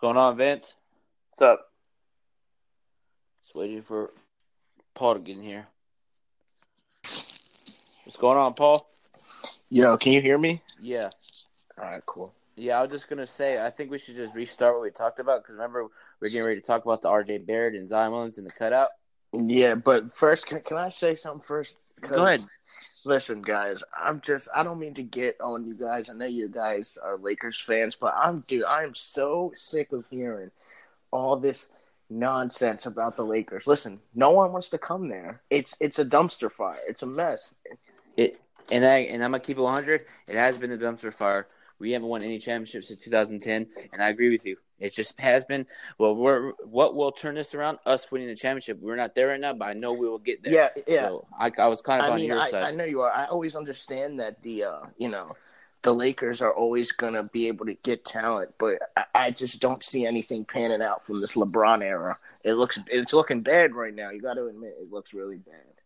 going on, Vince? What's up? Just waiting for Paul to get in here. What's going on, Paul? Yo, can you hear me? Yeah. All right, cool. Yeah, I was just gonna say I think we should just restart what we talked about because remember we are getting ready to talk about the R.J. Barrett and Zion Williams in the cutout. Yeah, but first, can, can I say something first? Go ahead. Listen, guys, I'm just, I don't mean to get on you guys. I know you guys are Lakers fans, but I'm, dude, I'm so sick of hearing all this nonsense about the Lakers. Listen, no one wants to come there. It's, it's a dumpster fire. It's a mess. It and I and I'm gonna keep it 100. It has been a dumpster fire. We haven't won any championships since 2010, and I agree with you. It just has been. Well, we're what will turn this around? Us winning the championship. We're not there right now, but I know we will get there. Yeah, yeah. So I, I was kind of I on mean, your I, side. I know you are. I always understand that the, uh, you know, the Lakers are always gonna be able to get talent, but I, I just don't see anything panning out from this LeBron era. It looks, it's looking bad right now. You got to admit, it looks really bad.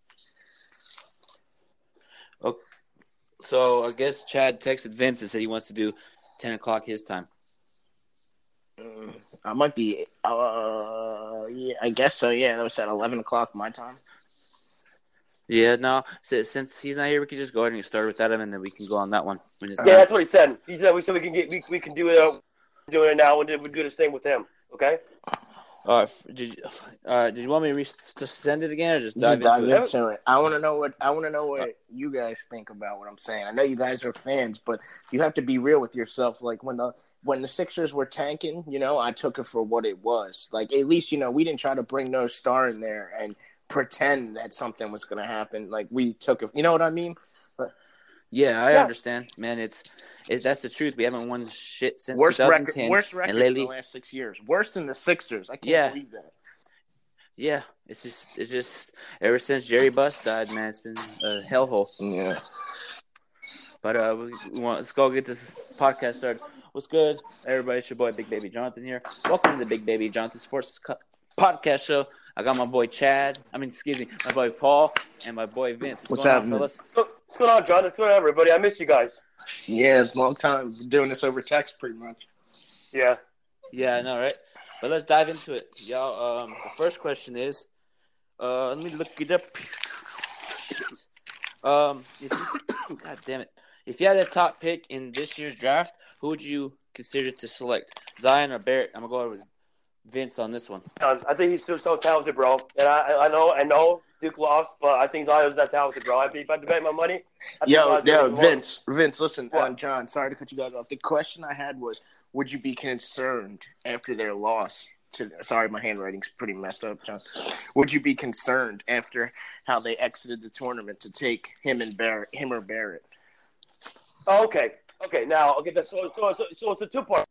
So I guess Chad texted Vince and said he wants to do 10 o'clock his time. Mm, I might be, uh, yeah, I guess so. Yeah, that was at eleven o'clock my time. Yeah, no. So, since he's not here, we can just go ahead and start without him, and then we can go on that one. When it's Yeah, that's what he said. He said we said we can get we, we can do it uh, doing it now and then we do the same with him. Okay. All right. Did you, uh, did you want me to re- to send it again or just Just dive, dive into it? it. I want to know what I want to know what you guys think about what I'm saying. I know you guys are fans, but you have to be real with yourself. Like when the when the Sixers were tanking, you know, I took it for what it was. Like at least you know we didn't try to bring no star in there and pretend that something was going to happen. Like we took it. You know what I mean? Yeah, I Yeah. understand, man. It's it, that's the truth. We haven't won shit since Worst record, 2010. worst record and in the last six years. Worse than the Sixers. I can't Yeah. believe that. yeah, it's just it's just ever since Jerry Buss died, man, it's been a hellhole. Yeah. But uh, we, want let's go get this podcast started. What's good, everybody? It's your boy Big Baby Jonathan here. Welcome to the Big Baby Jonathan Sports Co- Podcast Show. I got my boy Chad. I mean, excuse me, my boy Paul and my boy Vince. What's on, happening? fellas? So, what's going on, John? What's going on, everybody? I miss you guys. Yeah, it's a long time doing this over text, pretty much. Yeah. Yeah, I know, right? But let's dive into it, y'all. Um, the first question is, uh, let me look it up. Shit. Um, if you, God damn it! If you had a top pick in this year's draft, who would you consider to select, Zion or Barrett? I'm gonna go with Vince on this one. I think he's still so talented, bro. And I I know I know Duke lost, but I think Zion's that talented, bro. I, if I had to bet my money, I think Yo, Zion's yo, gonna win. Vince, Vince, listen, What? uh, John. Sorry to cut you guys off. The question I had was, would you be concerned after their loss? To sorry, my handwriting's pretty messed up, John. Would you be concerned after how they exited the tournament to take him and Barrett, him or Barrett? Oh, okay. Okay. Now, okay. That's, so, so, so, so it's a two part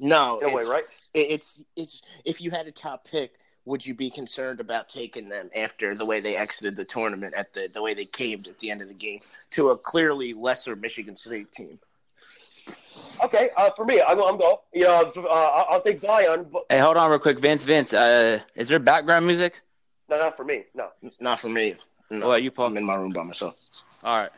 No, in a way, it's, right? it's it's if you had a top pick, would you be concerned about taking them after the way they exited the tournament at the the way they caved at the end of the game to a clearly lesser Michigan State team? Okay. Uh, for me, I'm I'm go. You know, uh, I'll I'll take Zion, but Hey, hold on real quick, Vince. Vince, uh, is there background music? no, not for me. No. Not for me. No, What you, Paul? I'm in my room by myself. All right.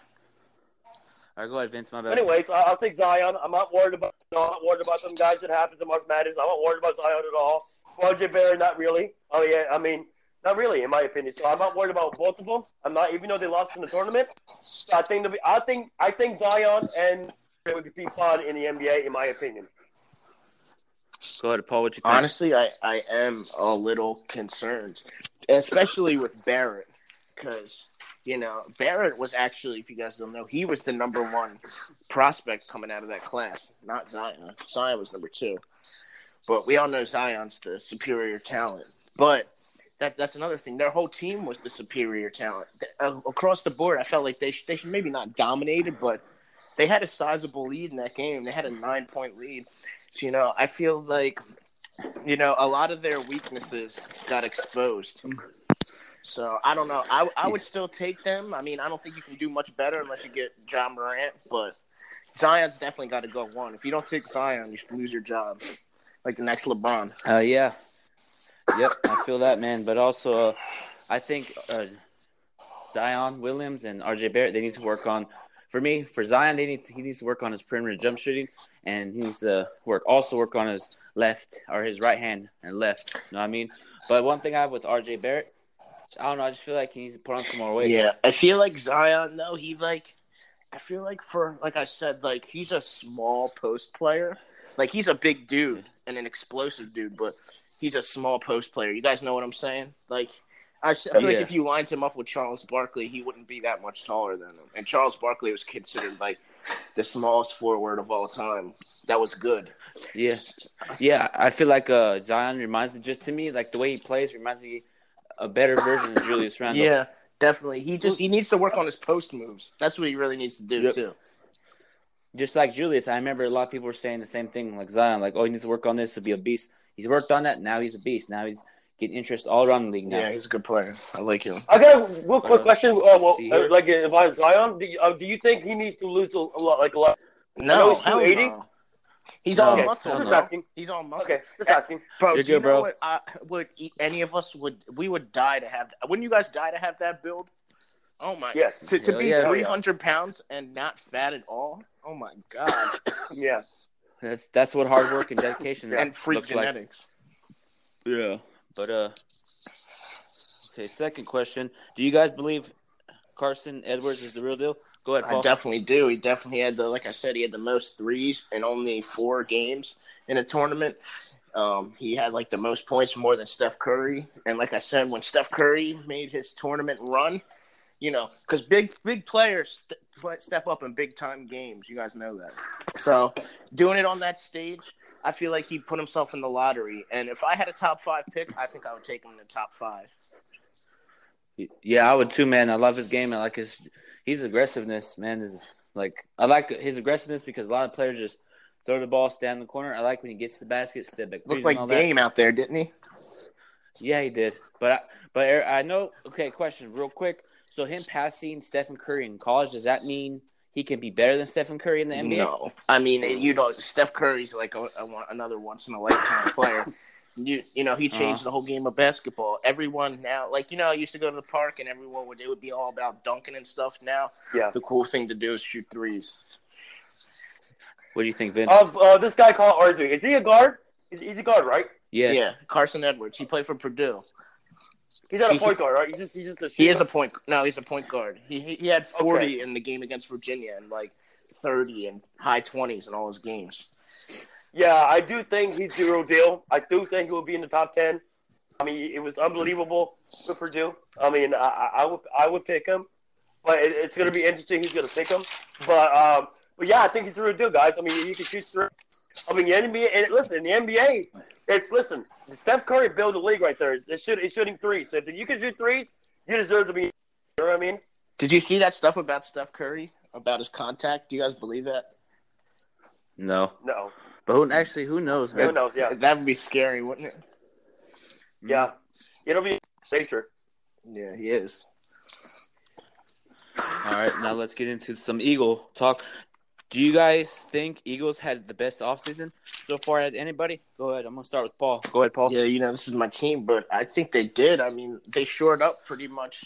All right, go ahead, Vince. My bad. Anyways, I- I'll take Zion. I'm not worried about. No, I'm not worried about some guys that happens to March Madness. I'm not worried about Zion at all. RJ Barrett, not really. Oh yeah, I mean, not really, in my opinion. So I'm not worried about both of them. I'm not, even though they lost in the tournament. So I think the, I think I think Zion and Barrett would be fun in the NBA, in my opinion. Go ahead, Paul. What you think? Honestly, I, I am a little concerned, especially with Barrett, because you know Barrett was actually, if you guys don't know, he was the number one prospect coming out of that class, not Zion. Zion was number two, but we all know Zion's the superior talent. But that that's another thing. Their whole team was the superior talent uh, across the board. I felt like they sh- they should maybe not dominated, but they had a sizable lead in that game. They had a nine point lead. So, you know, I feel like, you know, a lot of their weaknesses got exposed. So I don't know. I I would still take them. I mean, I don't think you can do much better unless you get Ja Morant, but Zion's definitely got to go one. If you don't take Zion, you should lose your job, like the next LeBron. Uh, yeah. Yep, I feel that, man. But also, uh, I think uh, Zion Williams and RJ Barrett they need to work on for me, for Zion, they need to, he needs to work on his perimeter jump shooting, and he needs to work also work on his left or his right hand and left. You know what I mean? But one thing I have with RJ Barrett, I don't know. I just feel like he needs to put on some more weight. Yeah, I feel like Zion though. He like, I feel like for like I said, like he's a small post player. Like he's a big dude and an explosive dude, but he's a small post player. You guys know what I'm saying? Like. I feel like if you lined him up with Charles Barkley, he wouldn't be that much taller than him. And Charles Barkley was considered like the smallest forward of all time. That was good. Yeah, yeah. I feel like uh, Zion reminds me just to me like the way he plays reminds me a better version of Julius Randle. Yeah, definitely. He just he needs to work on his post moves. That's what he really needs to do Yep. too. just like Julius. I remember a lot of people were saying the same thing, like Zion, like oh he needs to work on this to be a beast. He's worked on that. Now he's a beast. Now he's getting interest all around the league. Now. Yeah, he's a good player. I like him. I got a real quick Uh, question. Uh, well, uh, like about Zion, do you, uh, do you think he needs to lose a, a lot? Like a lot? know No, he's hell 280? no. He's No, all Okay, muscle. just no. asking. He's all muscle. Okay, just asking. Bro, You're do you know bro. what? I, would e- any of us would we would die to have? that. Wouldn't you guys die to have that build? Oh my! Yes. To, to Hell be yeah. three hundred pounds and not fat at all. Oh my god! Yeah. That's that's what hard work and dedication and freak looks like. genetics. Yeah, but uh, okay. Second question: Do you guys believe Carson Edwards is the real deal? Go ahead, I definitely do. He definitely had the, like I said, he had the most threes in only four games in a tournament. Um, he had like the most points more than Steph Curry. And like I said, when Steph Curry made his tournament run, you know, because big big players st- step up in big time games. You guys know that. So doing it on that stage, I feel like he put himself in the lottery. And if I had a top five pick, I think I would take him in the top five. Yeah, I would too, man. I love his game. I like his his aggressiveness, man. Is like I like his aggressiveness because a lot of players just throw the ball, stand in the corner. I like when he gets to the basket, step back, Looked like that. Dame out there, didn't he? Yeah, he did. But I, but I know. Okay, question, real quick. So him passing Stephen Curry in college, does that mean he can be better than Stephen Curry in the NBA? No, I mean you know Steph Curry's like a, a, another once in a lifetime player. You you know he changed Uh-huh. the whole game of basketball. Everyone now, like you know, I used to go to the park and everyone would it would be all about dunking and stuff. Now Yeah. the cool thing to do is shoot threes. What do you think, Vince? Uh, uh, this guy called Arzu. Is he a guard? He's, he's a guard, right? yes. Yeah, Carson Edwards. He played for Purdue. He's not a He- point guard, right? He's just he's just a. He is a point. No, he's a point guard. He he, he had forty in the game against Virginia and like thirty and high twenties in all his games. Yeah, I do think he's the real deal. I do think he will be in the top ten. I mean, it was unbelievable for Purdue. I mean, I, I I would I would pick him, but it, it's going to be interesting who's going to pick him. But um, but yeah, I think he's the real deal, guys. I mean, he can shoot through. I mean, the NBA. And listen, the NBA, it's listen. Steph Curry built the league right there. It's, it's, shoot, it's shooting threes. So if you can shoot threes, you deserve to be. You know what I mean? Did you see that stuff about Steph Curry about his contact? Do you guys believe that? No. No, But who actually? Who knows, who man? knows? Yeah, That would be scary, wouldn't it? Hmm. yeah. It'll be nature. Yeah, he is. All right, now let's get into some Eagle talk. Do you guys think Eagles had the best offseason so far at anybody? Go ahead. I'm gonna start with Paul. Go ahead, Paul. Yeah, you know, this is my team, but I think they did. I mean, they shored up pretty much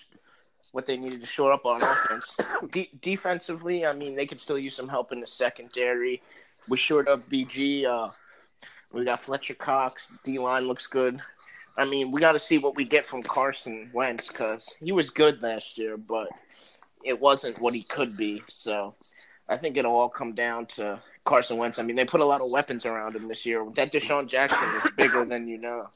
what they needed to shore up on offense. De- defensively, I mean, they could still use some help in the secondary. We shored up BG. Uh, we got Fletcher Cox. D line looks good. I mean, we got to see what we get from Carson Wentz because he was good last year, but it wasn't what he could be. So I think it'll all come down to Carson Wentz. I mean, they put a lot of weapons around him this year. That DeSean Jackson is bigger than you know.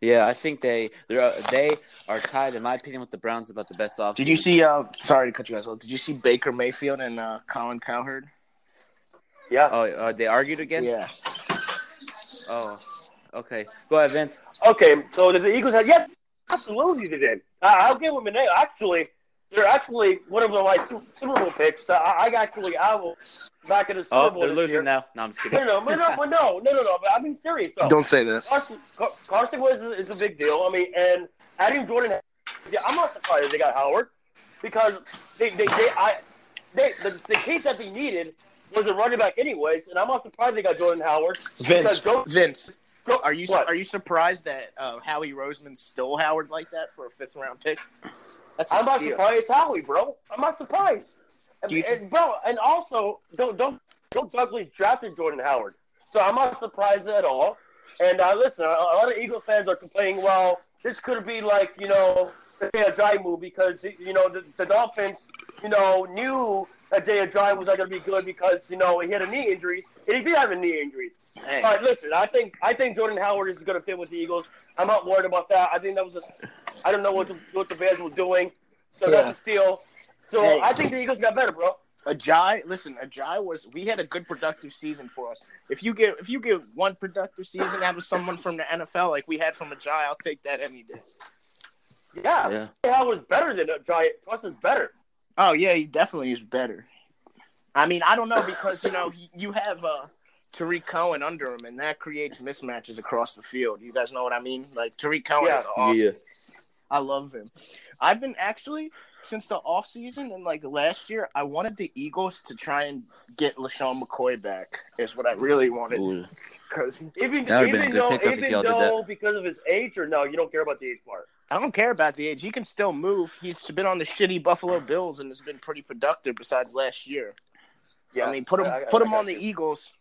Yeah, I think they they're, they are tied, in my opinion, with the Browns about the best offseason. Did you see? Uh, sorry to cut you guys off. Did you see Baker Mayfield and uh, Colin Cowherd? Yeah. Oh, uh, they argued again. Yeah, Oh, okay. Go ahead, Vince. Okay, so the Eagles have? Yes, absolutely they did. I, I'll give them a name. Actually, they're actually one of my Su- Super Bowl picks. I, I actually I will back in the Super Oh, Bowl they're losing year. now. No, I'm just kidding. no, no, no, no, no, no, no, no. But I'm being serious though. don't say this. Carson, Car- Carson Wentz is, is a big deal. I mean, and adding Jordan, yeah, I'm not surprised they got Howard because they, they, they, I, they, the, the case that they needed was a running back, anyways, and I'm not surprised they got Jordan Howard. Vince, Because Joe- Vince, Joe- are you what? are you surprised that uh, Howie Roseman stole Howard like that for a fifth round pick? That's a I'm not steal. surprised it's Howie, bro. I'm not surprised. And, Do and, bro, and also don't don't don't Douglas drafted Jordan Howard, so I'm not surprised at all. And uh, listen, a, a lot of Eagle fans are complaining. Well, this could be like you know the Jay Ajayi move because you know the, the Dolphins you know knew that Jay Ajayi was not going to be good because you know he had a knee injuries and he did have a knee injuries. Hey, But listen, I think I think Jordan Howard is going to fit with the Eagles. I'm not worried about that. I think that was a. I don't know what the, what the Bears were doing, so Yeah. that's a steal. So Hey. I think the Eagles got better, bro. Ajay, listen, Ajay was we had a good productive season for us. If you get if you get one productive season out of someone from the NFL like we had from Ajay, I'll take that any day. Yeah, Yeah. Jordan Howard was better than a Giant. Plus, is better. Oh yeah, he definitely is better. I mean, I don't know because you know he, you have uh, Tarik Cohen under him, and that creates mismatches across the field. You guys know what I mean? Like Tarik Cohen Yeah. is awesome. Yeah. I love him. I've been actually since the off season and like last year, I wanted the Eagles to try and get LeSean McCoy back. Is what I really wanted Ooh. because Even That would've been a even good though if even y'all did though because of his age or no, you don't care about the age part. I don't care about the age. He can still move. He's been on the shitty Buffalo Bills and has been pretty productive. Besides last year, Yeah, I mean, put him I- I- put I him got on the. Eagles.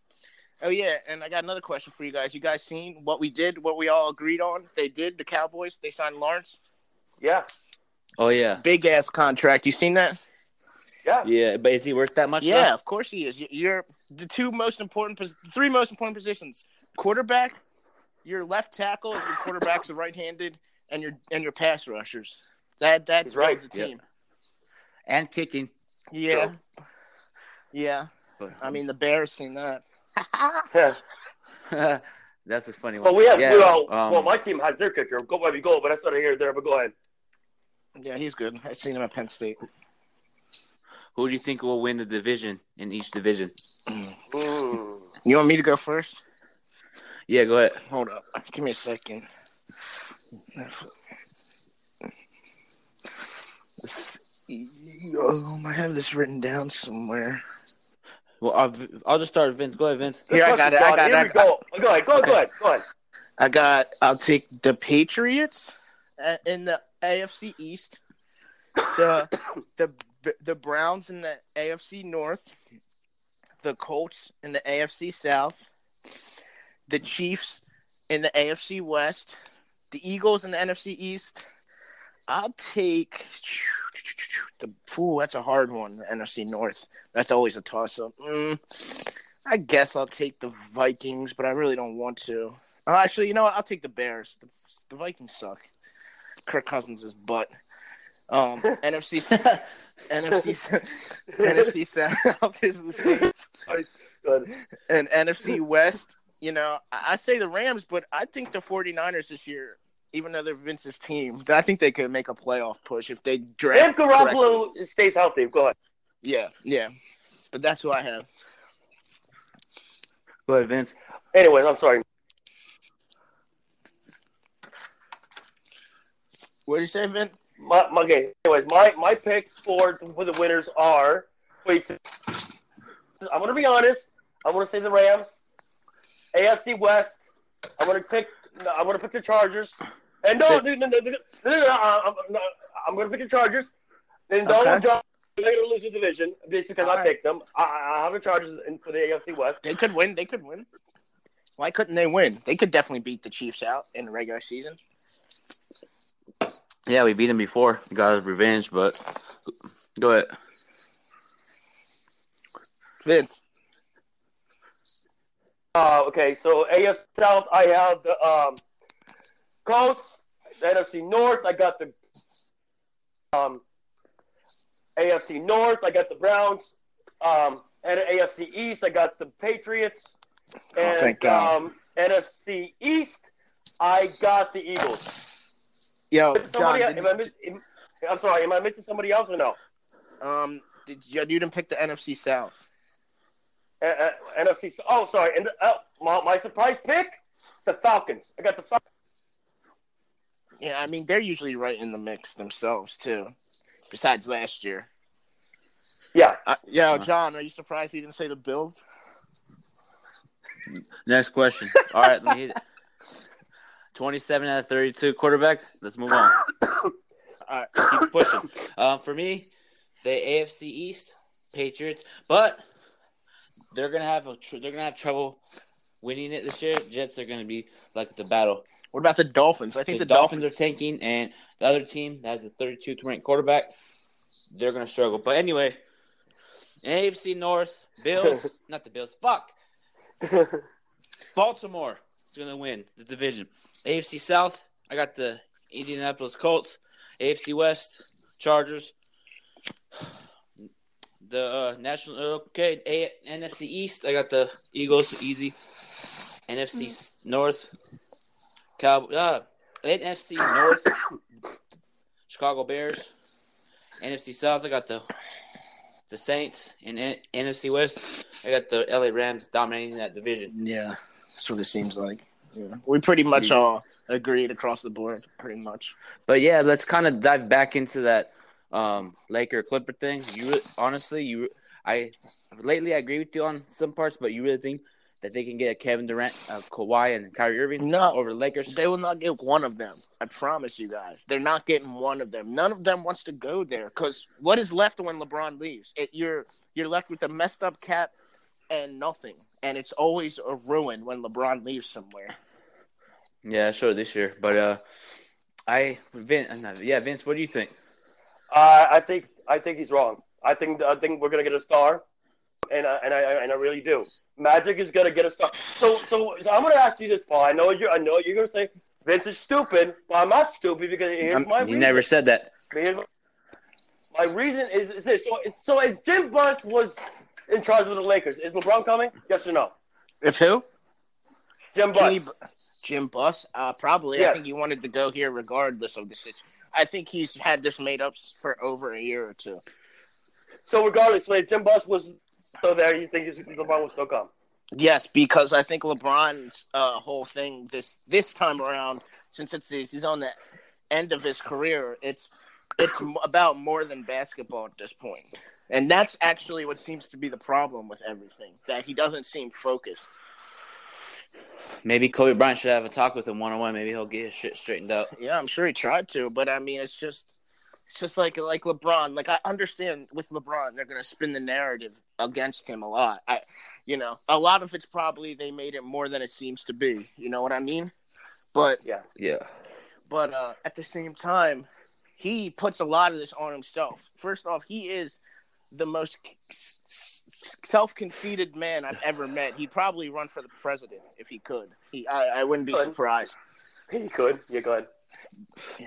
Oh yeah, and I got another question for you guys. You guys seen what we did? What we all agreed on? They did. The Cowboys. They signed Lawrence. Yeah, Oh yeah. Big ass contract. You seen that? yeah. Yeah, but is he worth that much? Yeah, though? of course he is. You- You're the two most important, three most important positions: quarterback, your left tackle, if your quarterback's a right-handed, and your and your pass rushers. That that He's right. a Yeah. team. And kicking. Yeah, yeah. But I mean, the Bears seen that. yeah. that's a funny one. But we have yeah, well, um, well, my team has their kicker. Go let me go, but that's not here there. But go ahead. Yeah, he's good. I've seen him at Penn State. who do you think will win the division in each division? Mm. You want me to go first? Yeah, go ahead. Hold up. Give me a second. This- Um, I have this written down somewhere. Well, I'll, I'll just start with Vince. Go ahead, Vince. Good Here, I got it, I got it, Here I we got go. Go ahead. Go, Okay. go ahead. Go ahead. I got. I'll take the Patriots uh, in the AFC East. The the the Browns in the AFC North. The Colts in the AFC South. The Chiefs in the AFC West. The Eagles in the NFC East. I'll take the. Ooh, that's a hard one. The NFC North. That's always a toss up. Mm, I guess I'll take the Vikings, but I really don't want to. Oh, actually, you know what? I'll take the Bears. The, the Vikings suck. Kirk Cousins is butt. Um, NFC NFC NFC South is the Saints, and NFC West. You know, I, I say the Rams, but I think the 49ers this year, even though they're Vince's team, I think they could make a playoff push if they If draft. correctly. Garoppolo stays healthy, go ahead. Yeah, yeah. But that's who I have. Go ahead, Vince. Anyways, I'm sorry. What did you say, Vince? My, my okay. Anyways, my my picks for for the winners are. Wait, I'm gonna be honest. I'm gonna say the Rams, AFC West. I'm gonna pick. I'm gonna pick the Chargers. And no, uh, I'm, I'm going to pick the Chargers. And Donald okay. John, they're going to lose the division just because All I right. picked them. I, I have the Chargers in, for the AFC West. They could win. They could win. Why couldn't they win? They could definitely beat the Chiefs out in the regular season. Yeah, we beat them before. We got revenge, but go ahead. Vince. Uh, okay, so AFC South, I have the um, – Colts. The NFC North, I got the um, AFC North, I got the Browns. Um, and AFC East, I got the Patriots. And Oh, thank God. Um, NFC East, I got the Eagles. Yo, John. Did, am I miss, am, I'm sorry, am I missing somebody else or no? um, did you, you didn't pick the NFC South? Uh, uh, NFC. Oh, sorry. And uh, my, my surprise pick, the Falcons. I got the Falcons. Yeah, I mean they're usually right in the mix themselves too. Besides last year. Yeah. Uh, yo, Uh. John, are you surprised he didn't say the Bills? Next question. All right, let me hit it. 27 out of 32 quarterback. Let's move on. All All right. Keep pushing. Um, for me, the AFC East Patriots, but they're gonna have a tr- they're gonna have trouble winning it this year. Jets are gonna be like the battle. What about the Dolphins? I think the, the, Dolphins, are tanking, and the other team that has the 32th ranked quarterback, they're gonna struggle. But anyway, AFC North, Bills, not the Bills, fuck, Baltimore is gonna win the division. AFC South, I got the Indianapolis Colts. AFC West, Chargers. The uh, national okay A- NFC East, I got the Eagles easy. NFC North, Cow uh, NFC North, Chicago Bears. NFC South, I got the the Saints, and N- NFC West, I got the LA Rams dominating that division. Yeah, that's what it seems like. Yeah, we pretty much all agreed across the board, pretty much. But yeah, let's kind of dive back into that um, Laker Clipper thing. You honestly, you I lately I agree with you on some parts, but you really think that they can get a Kevin Durant, uh, Kawhi, and Kyrie Irving No. over the Lakers? They will not get one of them. I promise you guys. They're not getting one of them. None of them wants to go there because what is left when LeBron leaves? It, you're you're left with a messed up cap and nothing, and it's always a ruin when LeBron leaves somewhere. Yeah, sure this year, but uh, I Vince, yeah, Vince, what do you think? Uh, I think I think he's wrong. I think I think we're gonna get a star, and I, and I and I really do. Magic is gonna get us star. So so, so I'm gonna ask you this, Paul. I know you. I know you're gonna say Vince is stupid, but I'm not stupid because here's I'm- my You reason. never said that. Here's my, my reason is, is this. So so as Jim Buss was in charge of the Lakers, is LeBron coming? Yes or no? If who? Jim Buss. Jimmy, Jim Buss? Uh, probably. I think he wanted to go here regardless of the situation. I think he's had this made up for over a year or two. So regardless, like Jim Buss was still there. You think LeBron will still come? Yes, because I think LeBron's uh, whole thing this this time around, since it's he's on the end of his career, it's it's about more than basketball at this point, and that's actually what seems to be the problem with everything that he doesn't seem focused. Maybe Kobe Bryant should have a talk with him one on one. Maybe he'll get his shit straightened out. Yeah, I'm sure he tried to, but I mean, it's just it's just like like LeBron. Like I understand with LeBron, they're gonna spin the narrative against him a lot. I, you know, a lot of it's probably they made it more than it seems to be. You know what I mean? But Yeah. Yeah, but uh, at the same time, he puts a lot of this on himself. First off, he is the most self-conceited man I've ever met. He'd probably run for the president if he could. He, I, I wouldn't be Good. surprised. He could. Yeah, go ahead.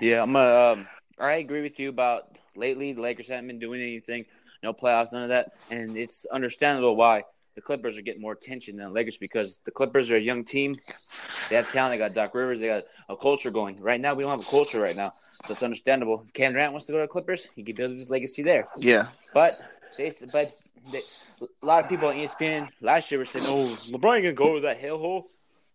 yeah. I'm uh, um, I agree with you about lately the Lakers haven't been doing anything, no playoffs, none of that, and it's understandable why the Clippers are getting more attention than the Lakers because the Clippers are a young team. They have talent. They got Doc Rivers. They got a culture going. Right now, we don't have a culture right now, so it's understandable. If Cam Durant wants to go to the Clippers, he can build his legacy there. Yeah, But they, but they, a lot of people on ESPN last year were saying, "Oh, LeBron gonna go to that hellhole,"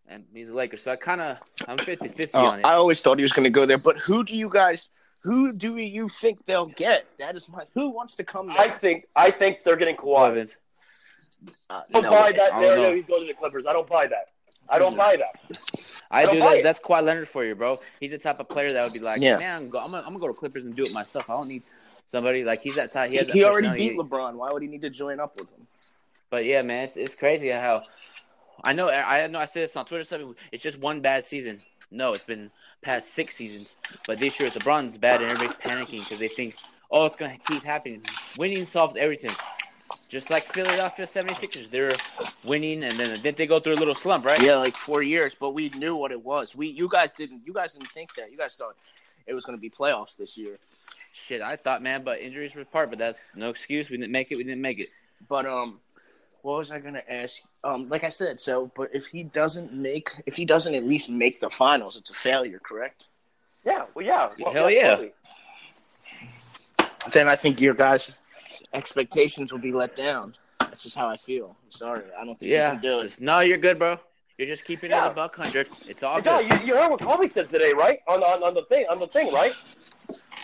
and he's a Lakers. So I kind of I'm 50-50 Uh, on it. I always thought he was going to go there. But who do you guys? Who do you think they'll get? That is my. Who wants to come I think I think they're getting Kawhi. Uh, I don't no buy that I don't narrative. He's going to the Clippers. I don't buy that. I don't buy that. I I don't do buy that. it. That's Kawhi Leonard for you, bro. He's the type of player that would be like, Yeah. man, I'm, gonna, I'm gonna go to Clippers and do it myself. I don't need somebody like he's that type. He, He, has that he already beat LeBron. Why would he need to join up with him? But yeah, man, it's, it's crazy how I know. I know. I said this on Twitter. Something. It's just one bad season. No, it's been past six seasons. But this year, LeBron's bad, and everybody's panicking because they think, oh, it's gonna keep happening. Winning solves everything. Just like Philadelphia 76ers, they're winning, and then didn't they go through a little slump, right? Yeah, like four years, but we knew what it was. We, you guys didn't. You guys didn't think that. You guys thought it was going to be playoffs this year. Shit, I thought, man, but injuries were part, but that's no excuse. We didn't make it. We didn't make it. But um, what was I going to ask? Um, like I said, so but if he doesn't make, if he doesn't at least make the finals, it's a failure, correct? Yeah. Well, yeah. Well, Hell yeah. absolutely. Then I think your guys' expectations will be let down. That's just how I feel. I'm sorry, I don't think you Yeah. can do it. No, you're good, bro. You're just keeping it Yeah. a buck hundred. It's all Hey, good. you, you heard what Kobe said today, right? On, on on the thing, on the thing, right?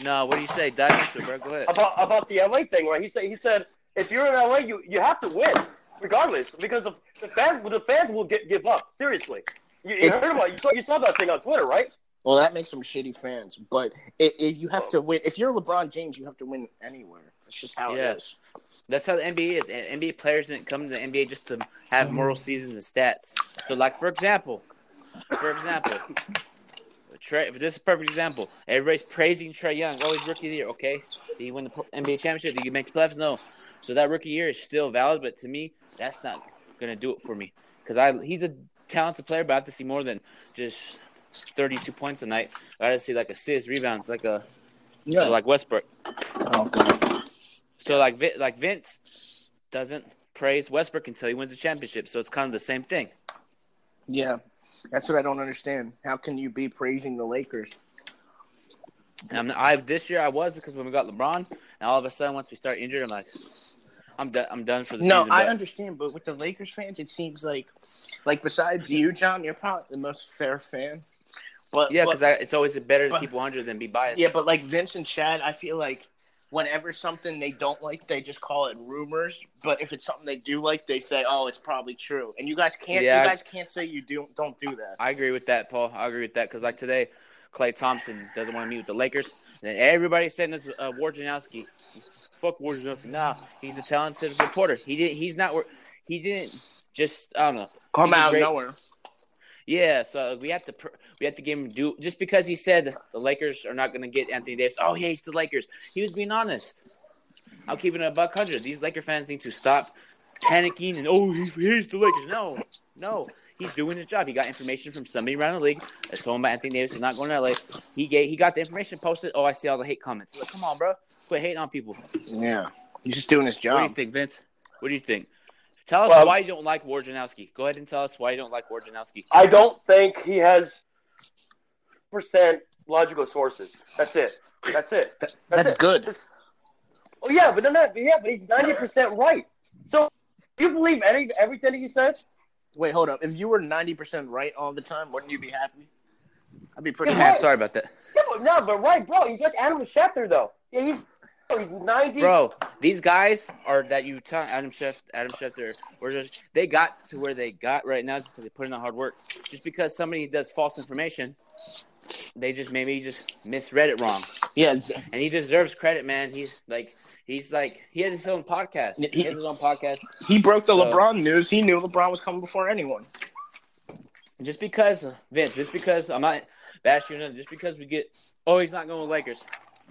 No, what do you say? Dive into it, bro. Go ahead. About about the LA thing, right? He said he said if you're in LA, you you have to win regardless because the, the fans the fans will get give up. Seriously, you, you heard about you saw you saw that thing on Twitter, right? Well, that makes some shitty fans. But it, it, you have oh. to win. If you're LeBron James, you have to win anywhere. That's just how Yeah. it is. That's how the NBA is. NBA players didn't come to the NBA just to have mm-hmm. moral seasons and stats. So, like for example, for example, Trae. This is a perfect example. Everybody's praising Trae Young. Oh, he's rookie of the year. Okay, did he win the NBA championship? Did he make the playoffs? No. So that rookie year is still valid, but to me, that's not gonna do it for me because I he's a talented player, but I have to see more than just thirty-two points a night. I got to see like assists, rebounds, like a Yeah. like Westbrook. oh god. So like like Vince doesn't praise Westbrook until he wins a championship. So it's kind of the same thing. Yeah. That's what I don't understand. How can you be praising the Lakers? And I'm, I this year I was because when we got LeBron, and all of a sudden once we start injured, I'm like, I'm done. I'm done for the No, season. I but- understand, but with the Lakers fans, it seems like, like besides you, John, you're probably the most fair fan. But yeah, because it's always better to but- keep 100 than be biased. Yeah, but like Vince and Chad, I feel like whenever something they don't like, they just call it rumors. But if it's something they do like, they say, "Oh, it's probably true." And you guys can't. Yeah. You guys can't say you do. Don't do that. I agree with that, Paul. I agree with that because like today, Klay Thompson doesn't want to meet with the Lakers, and everybody's saying it's uh, Wojnarowski. Fuck Wojnarowski. Nah, he's a talented reporter. He didn't. He's not. wor- He didn't just. I don't know. Come out of great- nowhere. Yeah, so we have to we have to give him due just because he said the Lakers are not going to get Anthony Davis. Oh, yeah, he's the Lakers. He was being honest. I'm keeping it a buck hundred. These Laker fans need to stop panicking and oh, he's, he's the Lakers. No, no, he's doing his job. He got information from somebody around the league that told him about Anthony Davis is not going to LA. He gave, he got the information, posted. Oh, I see all the hate comments. Like, come on, bro, quit hating on people. Yeah, he's just doing his job. What do you think, Vince? What do you think? Tell us Well- why you don't like Wojnarowski. Go ahead and tell us why you don't like Wojnarowski. I don't think he has percent logical sources. That's it. That's it. That's that's it. good. It's- Oh yeah, but no, no, yeah, but he's ninety percent right. So do you believe any everything he says? Wait, hold up. If you were ninety percent right all the time, wouldn't you be happy? I'd be pretty Yeah, Yeah, happy. sorry about that. Yeah, but, no, but right, bro. He's like Adam Schefter, though. Yeah, he's, he's ninety. Bro, these guys are that you tell Adam Schefter, Adam Schefter, or just they got to where they got right now just because they put in the hard work. Just because somebody does false information, they just maybe just misread it wrong, Yeah, and he deserves credit, man. He's like he's like he has his own podcast. He has his own podcast. he broke the So- LeBron news. He knew LeBron was coming before anyone. Just because Vince, just because I'm not bashing him, just because we get oh he's not going with Lakers.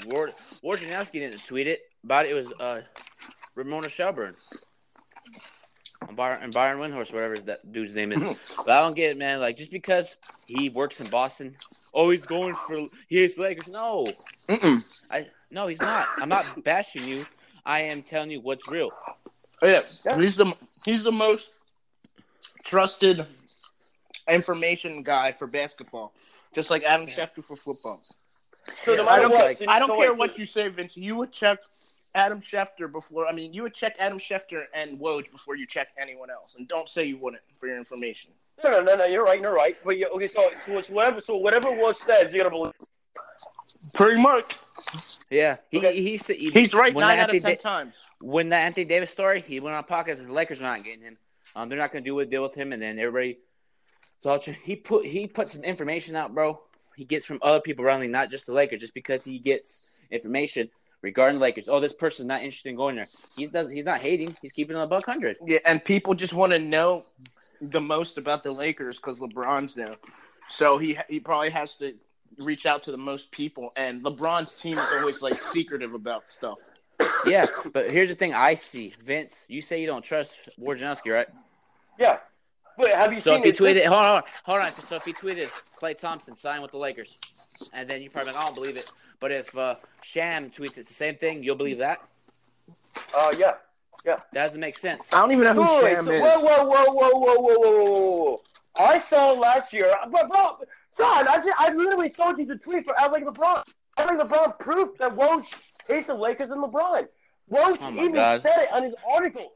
Ward Wojnarowski didn't tweet it about it. It was uh, Ramona Shelburne. And Byron, and Brian Windhorst, whatever that dude's name is. but I don't get it, man. Like just because he works in Boston, oh he's going for he hates Lakers. No, Mm-mm. I no he's not. I'm not bashing you. I am telling you what's real. Oh, yeah. Yeah. he's the he's the most trusted information guy for basketball, just like Adam Schefter for football. So Yeah, matter I don't what, care. I don't care what you say, Vince. You would check Adam Schefter before. I mean, you would check Adam Schefter and Woj before you check anyone else, and don't say you wouldn't for your information. No, no, no, no. You're right. You're right. But you, okay, so, so it's whatever. So whatever Woj says, you're gonna believe. Pretty much, Yeah, he Okay. he, said he he's right when nine that out of Anthony ten Da- times. when that Anthony Davis story, he went on a podcast and the Lakers are not getting him. Um, they're not going to do a deal with him, and then everybody. So he put he put some information out, bro. He gets from other people around, the league, not just the Lakers, just because he gets information regarding the Lakers. Oh, this person's not interested in going there. He does. He's not hating. He's keeping it a buck hundred. Yeah, and people just want to know the most about the Lakers because LeBron's there. So he he probably has to reach out to the most people, and LeBron's team is always like secretive about stuff. Yeah, but here's the thing: I see Vince. You say you don't trust Wojnarowski, right? Yeah. But have you So seen if he it? tweeted, hold on, hold on. So if he tweeted Klay Thompson sign with the Lakers, and then you probably like, I don't believe it. But if uh, Sham tweets it's the same thing, you'll believe that. Oh yeah. Yeah. That doesn't make sense. I don't even know who Wait, Sham so- is. whoa, whoa, whoa, whoa, whoa, whoa, whoa, whoa, whoa! I saw last year, but bro, John, I, just, I literally showed you the tweet for LA LeBron. LA LeBron proof that Woj hates the Lakers and LeBron. Woj Oh even God. said it on his article.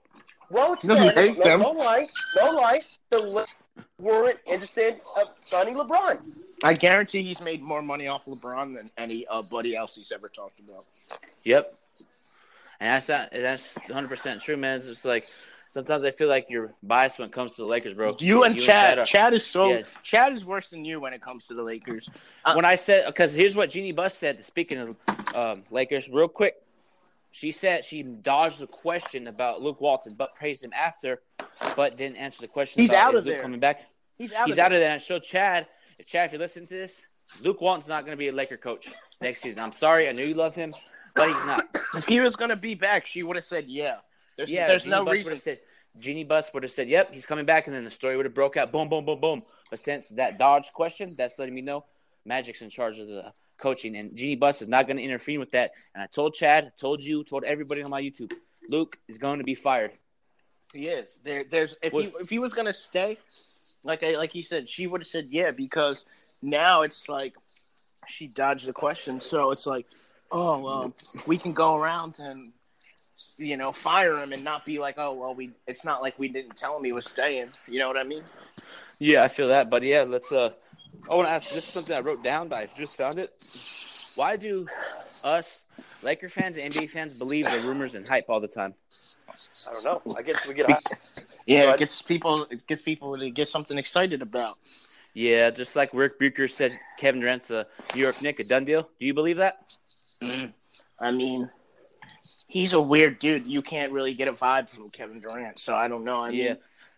Woj He doesn't said, hate no, them. no lie, no lie, the Lakers weren't interested of signing LeBron. I guarantee he's made more money off LeBron than any uh, buddy else he's ever talked about. Yep. And that's not, that's 100 percent true, man. It's just like sometimes I feel like you're biased when it comes to the Lakers, bro. You and Chad, are- Chad is so Yeah. Chad is worse than you when it comes to the Lakers. Uh, when I said because here's what Jeannie Buss said. Speaking of um, Lakers, real quick, she said she dodged the question about Luke Walton, but praised him after, but didn't answer the question. He's about, out of Luke there. Coming back, He's out. he's of out of there. And I showed Chad. If Chad, if you listen to this, Luke Walton's not going to be a Laker coach next season. I'm sorry. I know you love him, but he's not. If he was gonna be back, she would have said yeah. There's, Yeah, there's Jeannie no Buss reason. Said, Jeannie Buss would have said, "Yep, he's coming back," and then the story would have broke out. Boom, boom, boom, boom. But since that dodge question, that's letting me know Magic's in charge of the coaching, and Jeannie Buss is not going to interfere with that. And I told Chad, told you, told everybody on my YouTube, Luke is going to be fired. He is. There, there's if he if he was gonna stay, like I like he said, she would have said yeah because now it's like she dodged the question, so it's like, oh well, we can go around and you know fire him and not be like, oh well, we it's not like we didn't tell him he was staying. You know what I mean? Yeah, I feel that. But yeah, let's. uh I want to ask. This is something I wrote down, but I just found it. Why do us Laker fans and NBA fans believe the rumors and hype all the time? I don't know. I guess we get. Yeah, Right. it gets people it gets people to get something excited about. Yeah, just like Ric Bucher said, Kevin Durant's a New York Knick, a done deal. Do you believe that? I mean, he's a weird dude. You can't really get a vibe from Kevin Durant, so I don't know. I mean, Yeah.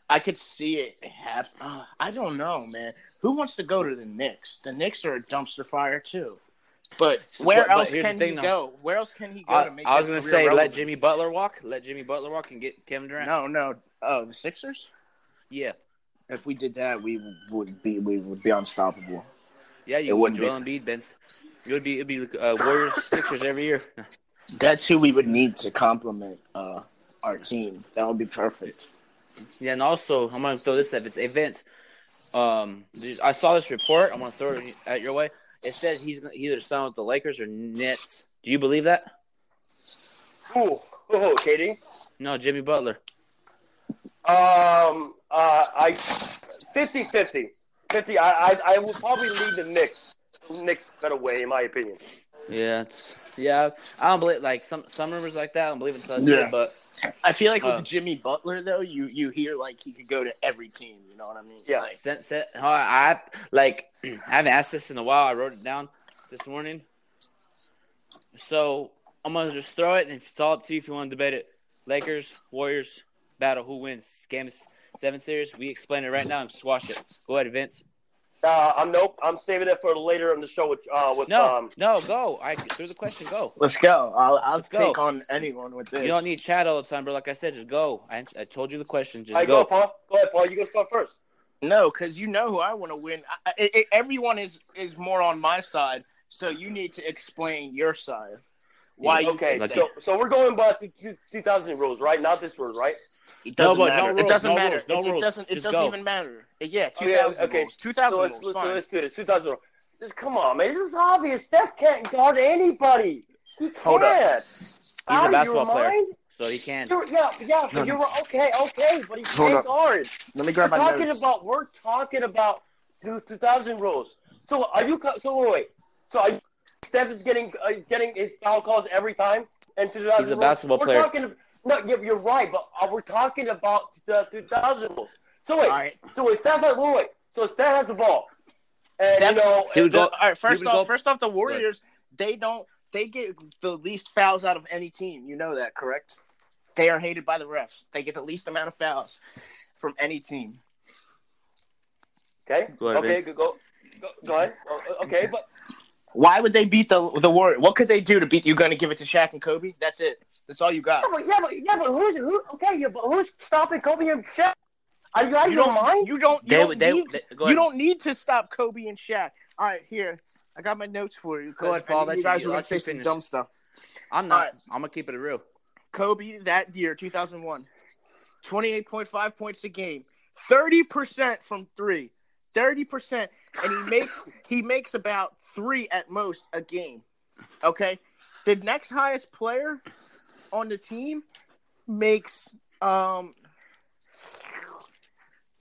I could see it happen. Uh, I don't know, man. Who wants to go to the Knicks? The Knicks are a dumpster fire too. But where But- but else the can thing, he though. go? Where else can he go I, to make? I was going to say, let? Jimmy Butler walk. Let Jimmy Butler walk and get Kevin Durant. No, no. Oh, the Sixers. Yeah, If we did that, we would be we would be unstoppable. yeah. It You wouldn't would Joel Embiid, Ben. It would be it'd be uh, Warriors Sixers every year. That's who we would need to complement uh, our team. That would be perfect. Yeah, and also I'm gonna throw this at it's events. Um, I saw this report. I want to throw it at your way. It said he's gonna either sign with the Lakers or Nets. Do you believe that? Ooh, oh, KD. No, Jimmy Butler. Um, uh, I 50 50. 50. I, I, I will probably lead the Knicks. Knicks better way, in my opinion. Yeah, it's yeah. I don't believe like some some rumors like that. I don't believe it's us, Yeah. but I feel like with Uh, Jimmy Butler though, you you hear like he could go to every team. You know what I mean? Yeah. Like, Since that, oh, I like I haven't asked this in a while. I wrote it down this morning. So I'm gonna just throw it, and it's all up to you if you want to debate it. Lakers, Warriors, battle. Who wins? Game seven series. We explain it right now and squash it. Go ahead, Vince. Uh, I'm nope. I'm saving it for later in the show with uh with No, um. no, go. I through the question. Go. let's go. I'll I'll Let's go. take on anyone with this. You don't need chat all the time, bro. Like I said, just go. I, I told you the question. Just All right, go, go. Paul. Go ahead, Paul. You go start first. no, because you know who I want to win. I, I, I- everyone is is more on my side, so you need to explain your side. Why? you Okay, think Like- so so we're going by the 2000 rules, right? Not this rules, right? It doesn't No, but no matter. rules, it doesn't no matter. rules, no it, it doesn't. It Just doesn't go. even matter. Yeah, two Okay, okay. rules. Two thousand So let's, rules. let's, let's do this. 2000 rules. Just come on, man. This is obvious. Steph can't guard anybody. He can't. Hold up. He's Out a of basketball player, mind? so he can. You're, yeah, yeah, but you're okay, okay, but he Hold can't up. guard. Let me We're my talking notes. about we're talking about two two thousand rules. So are you? So wait, wait. So are you, Steph is getting uh, is getting his foul calls every time, and two thousand. He's a basketball we're player. Talking, no, you're, you're right, but we're talking about the two thousand rules. So wait, All right. so wait, Steph has wait, wait. So Steph has the ball, and Steph- you know, He would The- go- all right, first off, go- first off, the Warriors they don't they get the least fouls out of any team. You know that, correct? They are hated by the refs. They get the least amount of fouls from any team. okay, Go ahead, okay, Vince. go, go, go, go ahead. Okay, but Why would they beat the the Warriors? What could they do to beat? You going to give it to Shaq and Kobe? That's it. That's all you got. yeah, but yeah, but yeah, but who's who? Okay, yeah, but who's stopping Kobe and Shaq? Are you out of You your don't. mind? You don't. You They, don't they, need. they, you don't need to stop Kobe and Shaq. All right, here. I got my notes for you. Go ahead, Paul. knew Let You you- guys were gonna say some dumb stuff. I'm not. All right. I'm gonna keep it real. Kobe that year, 2001, 28.5 points a game, 30% from three, 30%, and he makes he makes about three at most a game. Okay, the next highest player on the team makes um.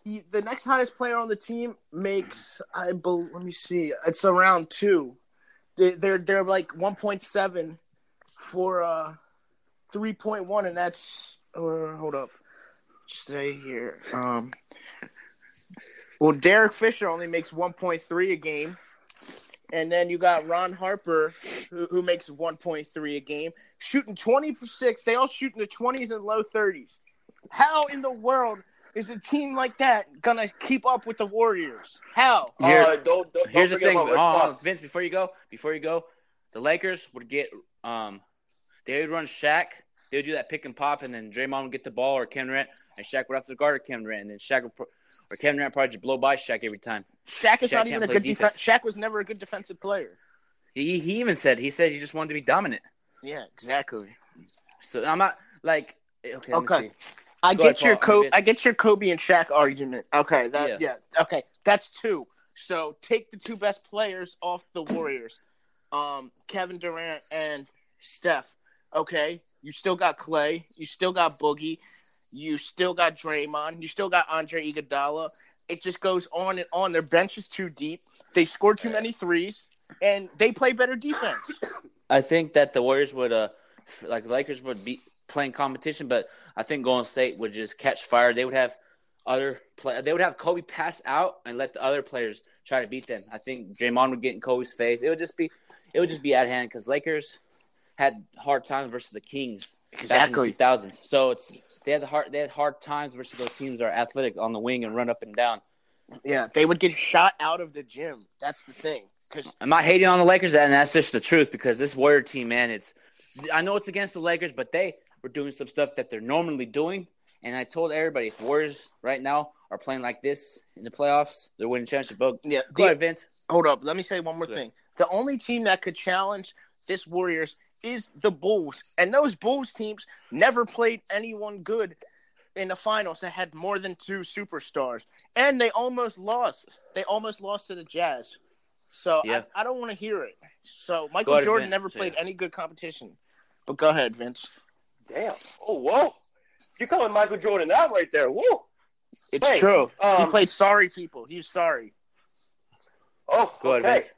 he- the next highest player on the team makes I bel let me see it's around two. They, they're they're like 1.7 for uh 3.1 and that's or hold up stay here? Um, well, Derek Fisher only makes 1.3 a game. And then you got Ron Harper, who, who makes 1.3 a game, shooting 26. They all shoot in the 20s and low 30s. How in the world is a team like that gonna keep up with the Warriors? How? Here- uh, don't, don't, Here's the don't forget thing, uh, Vince. Before you go, before you go, the Lakers would get um, they would run Shaq. They would do that pick and pop, and then Draymond would get the ball or Kevin Durant, and Shaq would have to guard Kevin Durant, and then Shaq would pro- or Kevin Durant probably just blow by Shaq every time. Shaq is Shaq not even a good defense. Shaq was never a good defensive player. He he even said he said he just wanted to be dominant. Yeah, exactly. So I'm not like okay. Okay. I Go get ahead, your. Kobe. I get your Kobe and Shaq argument. Okay, that Yeah. yeah. Okay, that's two. So take the two best players off the Warriors, um, Kevin Durant and Steph. Okay, you still got Klay. You still got Boogie. You still got Draymond. You still got Andre Iguodala. It just goes on and on. Their bench is too deep. They score too many threes, and they play better defense. I think that the Warriors would uh like Lakers would be playing competition, but I think Golden State would just catch fire. They would have other play. They would have Kobe pass out and let the other players try to beat them. I think Draymond would get in Kobe's face. It would just be it would just be at hand because Lakers had hard times versus the Kings Exactly. the 2000s. So it's they had hard they had hard times versus those teams that are athletic on the wing and run up and down. Yeah, they would get shot out of the gym. That's the thing. Because I'm not hating on the Lakers, and that's just the truth because this Warrior team, man, it's I know it's against the Lakers, but they were doing some stuff that they're normally doing. And I told everybody if Warriors right now are playing like this in the playoffs, they're winning championship. But yeah, go the- ahead, Vince. Hold up. Let me say one more Good. thing. The only team that could challenge this Warriors is the Bulls. And those Bulls teams never played anyone good in the finals that had more than two superstars. And they almost lost. They almost lost to the Jazz. So Yeah. I, I don't want to hear it. So Michael ahead, Jordan Vince. never played it. any good competition. But go ahead, Vince. Damn. Oh, whoa. You're calling Michael Jordan out right there. Whoa. It's Hey, true. he um, played sorry people. He's sorry. Oh, Go ahead. Vince.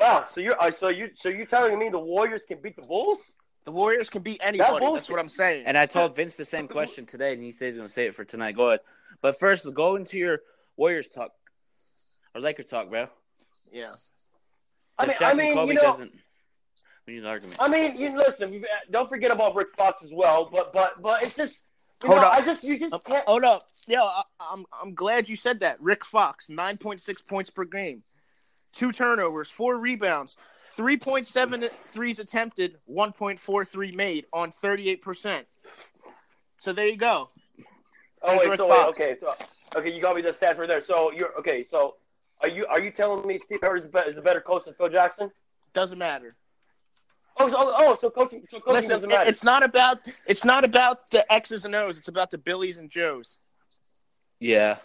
Wow. So you're uh, so you so you're telling me the Warriors can beat the Bulls? The Warriors can beat anybody. That's bullshit. what I'm saying. And I told Vince the same question today, and he says he's going to say it for tonight. Go ahead. But first, go into your Warriors talk or Lakers talk, bro. yeah. I mean, Shaq I and mean, Kobe you know, doesn't. We need an argument. I mean, you listen. Don't forget about Rick Fox as well. But but but it's just you Hold know, up. I just you just Uh, can't. Hold up. Yeah, I, I'm I'm glad you said that. Rick Fox, 9.6 points per game, two turnovers, four rebounds, 3.7 threes attempted, 1.43 made on 38%. So there you go. Oh wait, so wait, okay, so okay, you got me the stats right there. So you're okay. So are you are you telling me Steve Kerr is a better, is a better coach than Phil Jackson? Doesn't matter. Oh, so, oh, so coaching, so coaching Listen, doesn't matter. it's not about it's not about the X's and O's. It's about the Billies and Joes. Yeah.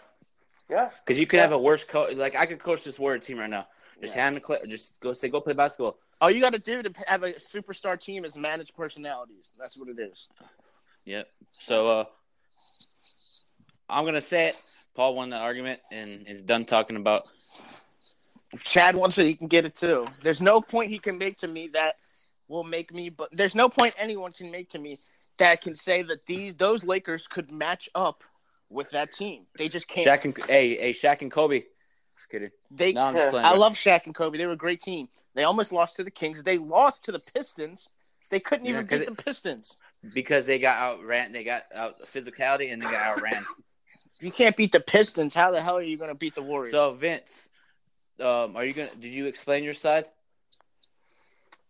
yeah. Because you could Yeah. have a worse coach. Like I could coach this Warrior team right now. Just Yes. hand the clip. Just go say, go play basketball. All you got to do to have a superstar team is manage personalities. That's what it is. Yep. So uh, I'm gonna say it. Paul won the argument and is done talking about. If Chad wants it, he can get it too. There's no point he can make to me that will make me. But there's no point anyone can make to me that can say that these those Lakers could match up with that team. They just can't. Shaq and hey, hey, Shaq and Kobe. Just kidding. they. No, I'm just playing. I love Shaq and Kobe. They were a great team. They almost lost to the Kings. They lost to the Pistons. They couldn't even beat the Pistons. because they got outran. They got out physicality and they got outran. You can't beat the Pistons, how the hell are you going to beat the Warriors? so Vince, um, are you gonna? Did you explain your side?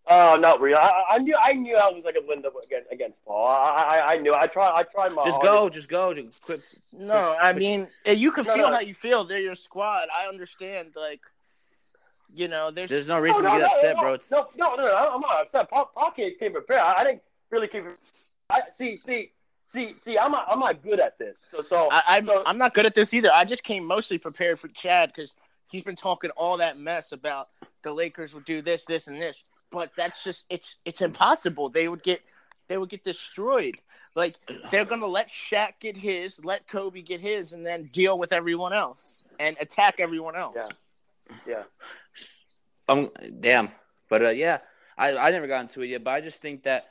Oh, not really. I, I knew I knew I was like a win against against Paul. I, I I knew. I tried. I tried my Just hardest. go. Just go. To quit. No, I mean eh, you can No, feel no. how you feel. They're your squad. I understand. Like, you know, there's, There's no No, reason no, to get no, upset, no, bro. It's, No, no, no, no. I'm not upset. Paul, Paul came, came prepared. I, I didn't really keep. I see, see, see, see. I'm not. I'm not good at this. So, so I, I'm so, I'm not good at this either. I just came mostly prepared for Chad because he's been talking all that mess about the Lakers would do this, this, and this. But that's just it's it's impossible. They would get they would get destroyed. Like they're gonna let Shaq get his, let Kobe get his, and then deal with everyone else and attack everyone else. Yeah. yeah. um, damn. But uh, yeah, I I never got into it yet. But I just think that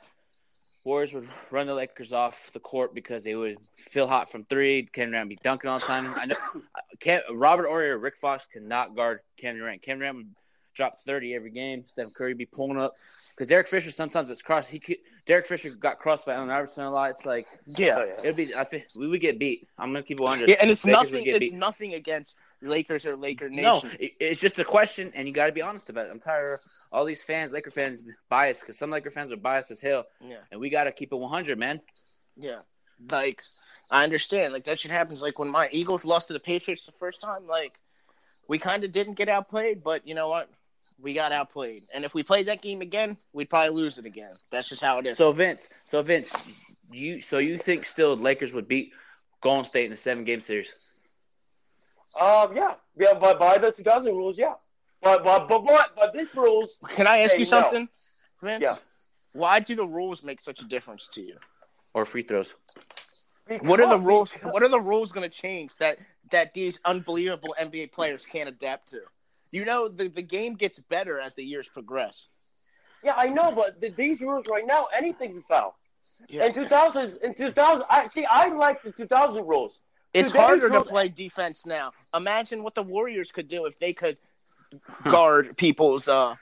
Warriors would run the Lakers off the court because they would feel hot from three. Kevin Durant would be dunking all the time. I know Robert Horry or Rick Fox could not guard Kevin Durant. Kevin Durant would drop 30 every game. Stephen Curry be pulling up. Because Derek Fisher sometimes it's cross. He could, Derek Fisher got crossed by Allen Iverson a lot. It's like Yeah. Oh, yeah. it'd be. I think we would get beat. I'm gonna keep it 100. Yeah, and it's Lakers nothing. It's beat. nothing against Lakers or Laker Nation. No, it- it's just a question, and you got to be honest about it. I'm tired of all these fans, Laker fans, biased because some Laker fans are biased as hell, Yeah, and we got to keep it 100, man. yeah. Like I understand. Like that shit happens. Like when my Eagles lost to the Patriots the first time. Like we kind of didn't get outplayed, but you know what? We got outplayed. And if we played that game again, we'd probably lose it again. That's just how it is. So Vince, so Vince, you so you think still Lakers would beat Golden State in the seven game series? Um, yeah, yeah, but by the 2000 rules, yeah. But but but but, but this rules, Can I ask Say you no. something, Vince? Yeah. Why do the rules make such a difference to you? Or free throws? What are the because- rules? What are the rules going to change that that these unbelievable NBA players can't adapt to? You know, the the game gets better as the years progress. Yeah, I know, but th- these rules right now, anything's a foul. Yeah. In 2000, in 2000, I see. I like the 2000 rules. It's Today's harder to play defense now. Imagine what the Warriors could do if they could guard people's. uh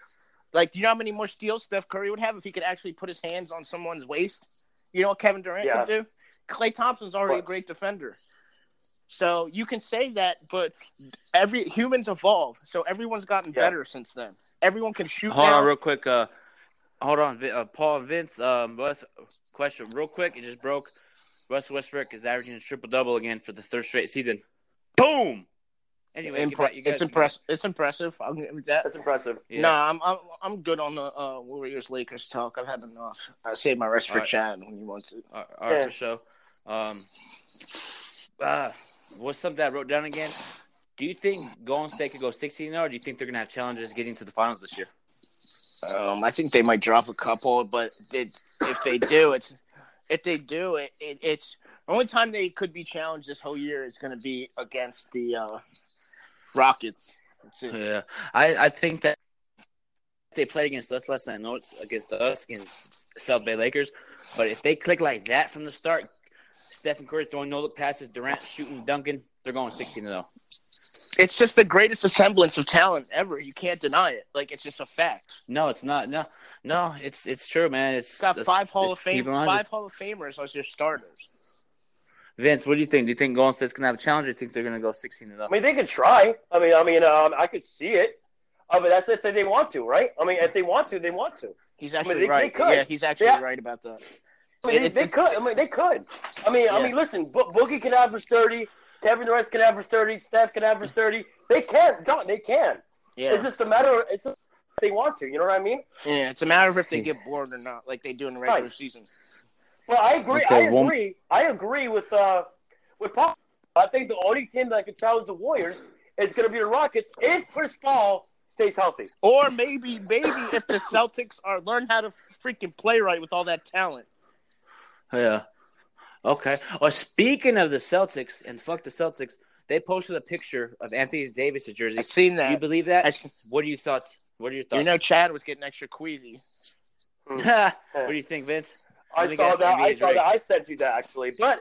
Like, do you know how many more steals Steph Curry would have if he could actually put his hands on someone's waist? You know what Kevin Durant Yeah. could do? Klay Thompson's already a great defender. So you can say that, but every humans evolve. So everyone's gotten Yeah. better since then. Everyone can shoot Hold now. on, real quick. Uh, hold on, uh, Paul Vince. Um, Russ, question, real quick. It just broke. Russ Westbrook is averaging a triple double again for the third straight season. Boom. Anyway, Impre- back- you it's impressive. It's impressive. I'll give that. That's impressive. Yeah. Nah, I'm, I'm I'm good on the uh, Warriors Lakers talk. I've had enough. I'll save my rest for Alright. Chad when he wants it. All all right, Yeah. for sure. Um, uh, what's something I wrote down again? Do you think Golden State could go 16 0, or do you think they're going to have challenges getting to the finals this year? Um, I think they might drop a couple, but it, if they do, it's if they do it, it it's the only time they could be challenged this whole year is going to be against the uh, Rockets. Yeah, I, I think that they played against us last night. I know it's against us, against South Bay Lakers, but if they click like that from the start, Stephen Curry throwing no look passes, Durant shooting, Duncan, they're going 16 0. It's just the greatest assemblance of talent ever. You can't deny it. Like it's just a fact. No, it's not. No, no, it's it's true, man. It's It's got it's- five Hall it's of Fame, keep it 100. five Hall of Famers as your starters. Vince, what do you think? Do you think Golden State's gonna have a challenge? Or do you think they're gonna go 16 0? I mean, they could try. I mean, I mean, um, I could see it. I mean, that's if they want to, right? I mean, if they want to, they want to. He's I mean, actually they- they right. could. yeah, he's actually Yeah. right about that. I mean, they, It's- they it's- could. I mean, they could. I mean, I mean, listen, Bo- Boogie can average thirty. Kevin Durant can average thirty. Steph can average thirty. They can. Don't they can? Yeah. It's just a matter. Of, it's just if they want to. You know what I mean? Yeah, it's a matter of if they get bored or not, like they do in the regular Right. season. Well, I agree. Okay, I one- agree. I agree with uh with Paul. I think the only team that can challenge the Warriors is going to be the Rockets if Chris Paul stays healthy. Or maybe, maybe if the Celtics are learn how to freaking play right with all that talent. Yeah. Okay. Well, speaking of the Celtics and fuck the Celtics, they posted a picture of Anthony Davis' jersey. I've seen Do you that. believe that? I s- what are your thoughts? What are your thoughts? you know, Chad was getting extra queasy. what do you think, Vince? I Let saw guess, that. I saw rigged. that. I sent you that actually, but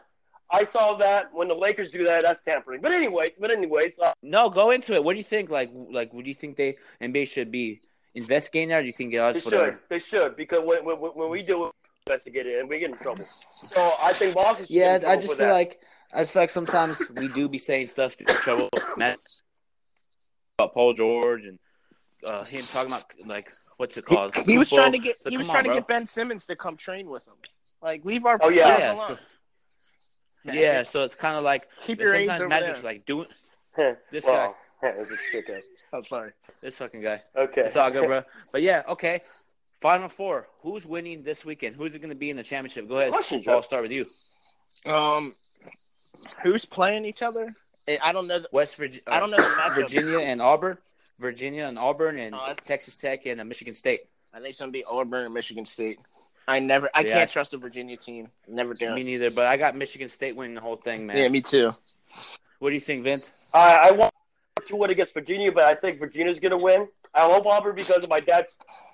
I saw that when the Lakers do that, that's tampering. But anyways, but anyways, uh, No, go into it. What do you think? Like, like, what do you think they NBA should be investigating that? Or do you think oh, they it's whatever? should. They should because when when, when we do investigate it and we get in trouble. So I think Boston. Should Yeah, I just feel that. like I just feel like sometimes we do be saying stuff to trouble Matt about Paul George and uh, him talking about like what's it called? he was trying to get So he was trying on, to bro. get Ben Simmons to come train with him. Like leave our Oh, yeah. yeah, so, yeah. So it's kind of like keep your aids sometimes over Magic's there. like doing this well, this is okay. oh, sorry. this fucking guy. Okay. It's all good, bro. But yeah, okay. Final four. Who's winning this weekend? Who's it going to be in the championship? Go ahead. Question, I'll start with you. Um, who's playing each other? I I don't know. The, West Virginia. I don't know the matchup. Virginia and Auburn. Virginia and Auburn and I- Texas Tech and uh, Michigan State. I think it's gonna be Auburn and Michigan State. I never. I Yeah. can't trust the Virginia team. Never do. Me neither, but I got Michigan State winning the whole thing, man. Yeah, me too. What do you think, Vince? I, I want to win against Virginia, but I think Virginia's going to win. I hope Auburn because of my dad's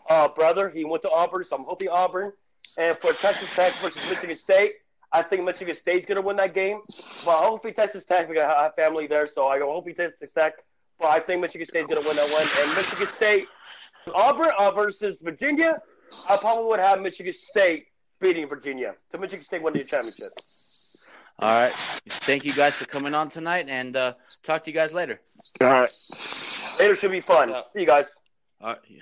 uh, brother. He went to Auburn, so I'm hoping Auburn. And for Texas Tech versus Michigan State, I think Michigan State's going to win that game. But hopefully Texas Tech, we got a family there, so I go hopefully Texas Tech. But I think Michigan State's going to win that one. And Michigan State, Auburn uh, versus Virginia, I probably would have Michigan State beating Virginia. So Michigan State won the championship. All right. Thank you guys for coming on tonight, and uh, talk to you guys later. All right. Later should be fun. See you guys. All right. Yeah.